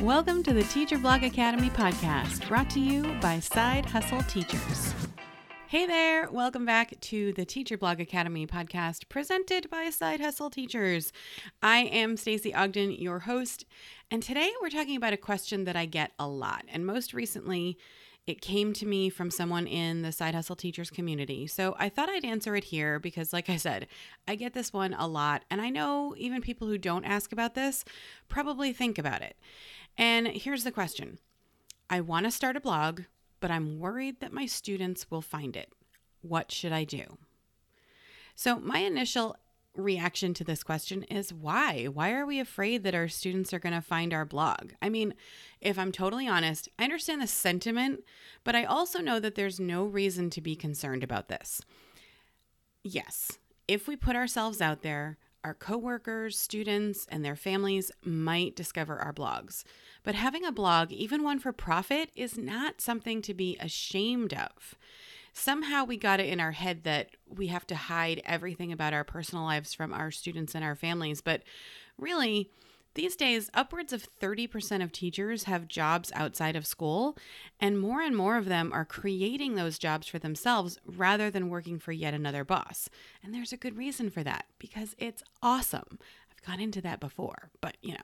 Welcome to the Teacher Blog Academy podcast, brought to you by Side Hustle Teachers. Hey there, welcome back to the Teacher Blog Academy podcast presented by Side Hustle Teachers. I am Stacey Ogden, your host, and today we're talking about a question that I get a lot. And most recently, it came to me from someone in the Side Hustle Teachers community. So I thought I'd answer it here because, like I said, I get this one a lot. And I know even people who don't ask about this probably think about it. And here's the question I want to start a blog, but I'm worried that my students will find it. What should I do? So, my initial reaction to this question is why? Why are we afraid that our students are going to find our blog? I mean, if I'm totally honest, I understand the sentiment, but I also know that there's no reason to be concerned about this. Yes, if we put ourselves out there, our coworkers, students, and their families might discover our blogs. But having a blog, even one for profit, is not something to be ashamed of somehow we got it in our head that we have to hide everything about our personal lives from our students and our families. But really, these days, upwards of 30% of teachers have jobs outside of school, and more and more of them are creating those jobs for themselves rather than working for yet another boss. And there's a good reason for that because it's awesome. I've gone into that before, but you know.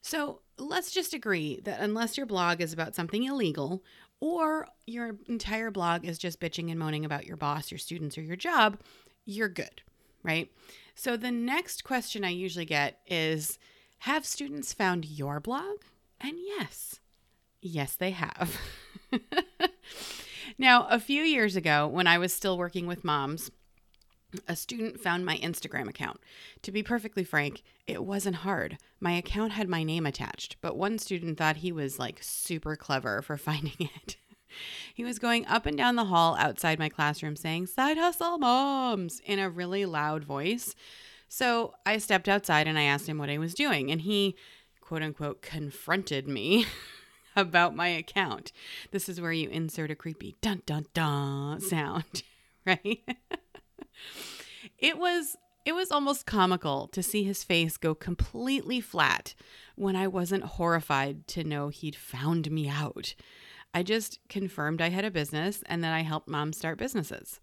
So let's just agree that unless your blog is about something illegal or your entire blog is just bitching and moaning about your boss, your students, or your job, you're good, right? So the next question I usually get is Have students found your blog? And yes, yes, they have. now, a few years ago, when I was still working with moms, a student found my Instagram account. To be perfectly frank, it wasn't hard. My account had my name attached, but one student thought he was like super clever for finding it. He was going up and down the hall outside my classroom saying, Side hustle moms, in a really loud voice. So I stepped outside and I asked him what he was doing, and he, quote unquote, confronted me. about my account. This is where you insert a creepy dun dun dun sound, right? it was it was almost comical to see his face go completely flat when I wasn't horrified to know he'd found me out. I just confirmed I had a business and that I helped moms start businesses.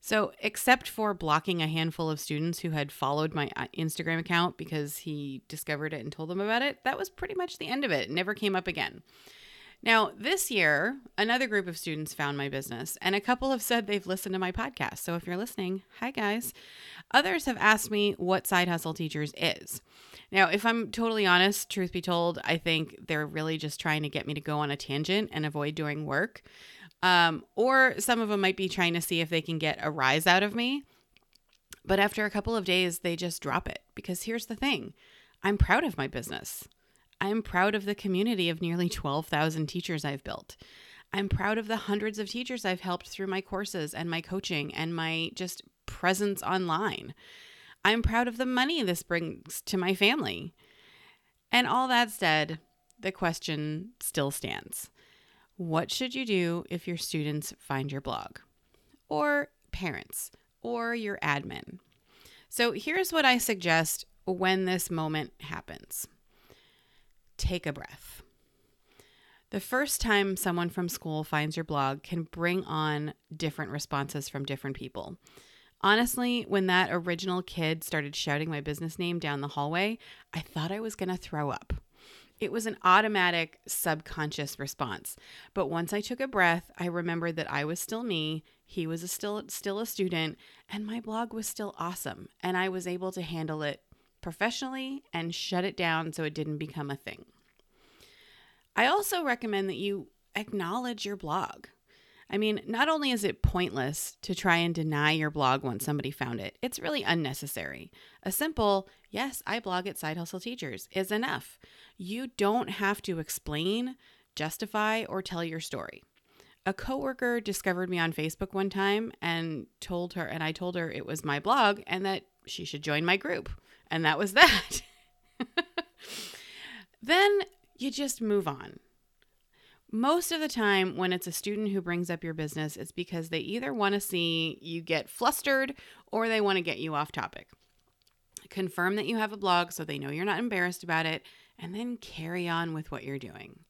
So, except for blocking a handful of students who had followed my uh, Instagram account because he discovered it and told them about it, that was pretty much the end of it. It never came up again. Now, this year, another group of students found my business, and a couple have said they've listened to my podcast. So if you're listening, hi guys. Others have asked me what Side Hustle Teachers is. Now, if I'm totally honest, truth be told, I think they're really just trying to get me to go on a tangent and avoid doing work. Um, or some of them might be trying to see if they can get a rise out of me. But after a couple of days, they just drop it because here's the thing I'm proud of my business. I'm proud of the community of nearly 12,000 teachers I've built. I'm proud of the hundreds of teachers I've helped through my courses and my coaching and my just presence online. I'm proud of the money this brings to my family. And all that said, the question still stands What should you do if your students find your blog? Or parents? Or your admin? So here's what I suggest when this moment happens take a breath. The first time someone from school finds your blog can bring on different responses from different people. Honestly, when that original kid started shouting my business name down the hallway, I thought I was going to throw up. It was an automatic subconscious response. But once I took a breath, I remembered that I was still me, he was a still still a student, and my blog was still awesome, and I was able to handle it professionally and shut it down so it didn't become a thing. I also recommend that you acknowledge your blog. I mean, not only is it pointless to try and deny your blog once somebody found it, it's really unnecessary. A simple, yes, I blog at Side Hustle Teachers is enough. You don't have to explain, justify, or tell your story. A coworker discovered me on Facebook one time and told her, and I told her it was my blog and that she should join my group. And that was that. then you just move on. Most of the time, when it's a student who brings up your business, it's because they either want to see you get flustered or they want to get you off topic. Confirm that you have a blog so they know you're not embarrassed about it, and then carry on with what you're doing.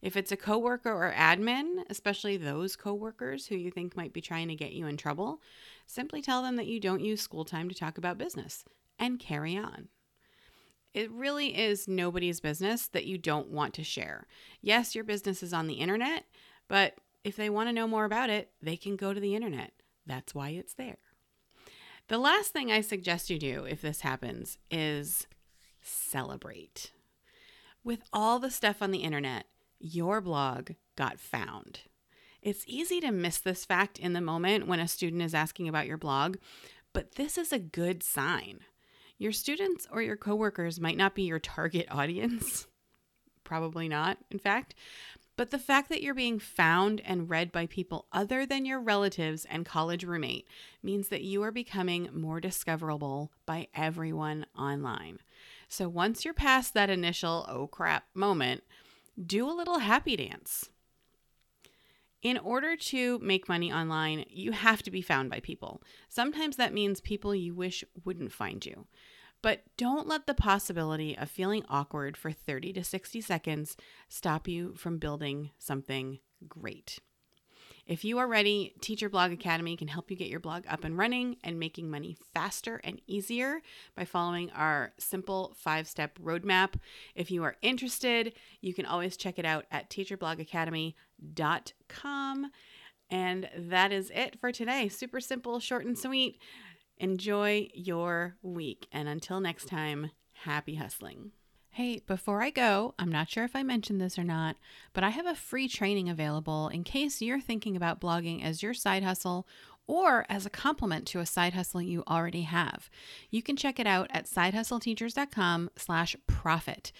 If it's a coworker or admin, especially those coworkers who you think might be trying to get you in trouble, simply tell them that you don't use school time to talk about business and carry on. It really is nobody's business that you don't want to share. Yes, your business is on the internet, but if they want to know more about it, they can go to the internet. That's why it's there. The last thing I suggest you do if this happens is celebrate. With all the stuff on the internet, your blog got found. It's easy to miss this fact in the moment when a student is asking about your blog, but this is a good sign. Your students or your coworkers might not be your target audience. Probably not, in fact. But the fact that you're being found and read by people other than your relatives and college roommate means that you are becoming more discoverable by everyone online. So once you're past that initial oh crap moment, do a little happy dance. In order to make money online, you have to be found by people. Sometimes that means people you wish wouldn't find you. But don't let the possibility of feeling awkward for 30 to 60 seconds stop you from building something great. If you are ready, Teacher Blog Academy can help you get your blog up and running and making money faster and easier by following our simple five step roadmap. If you are interested, you can always check it out at teacherblogacademy.com. And that is it for today. Super simple, short, and sweet. Enjoy your week. And until next time, happy hustling. Hey, before I go, I'm not sure if I mentioned this or not, but I have a free training available in case you're thinking about blogging as your side hustle or as a complement to a side hustle you already have. You can check it out at sidehustleteachers.com slash profit.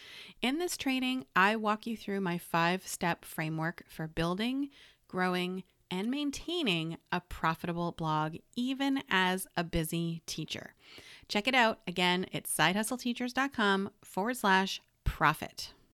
In this training, I walk you through my five-step framework for building, growing, and maintaining a profitable blog, even as a busy teacher. Check it out. Again, it's sidehustleteachers.com forward slash profit.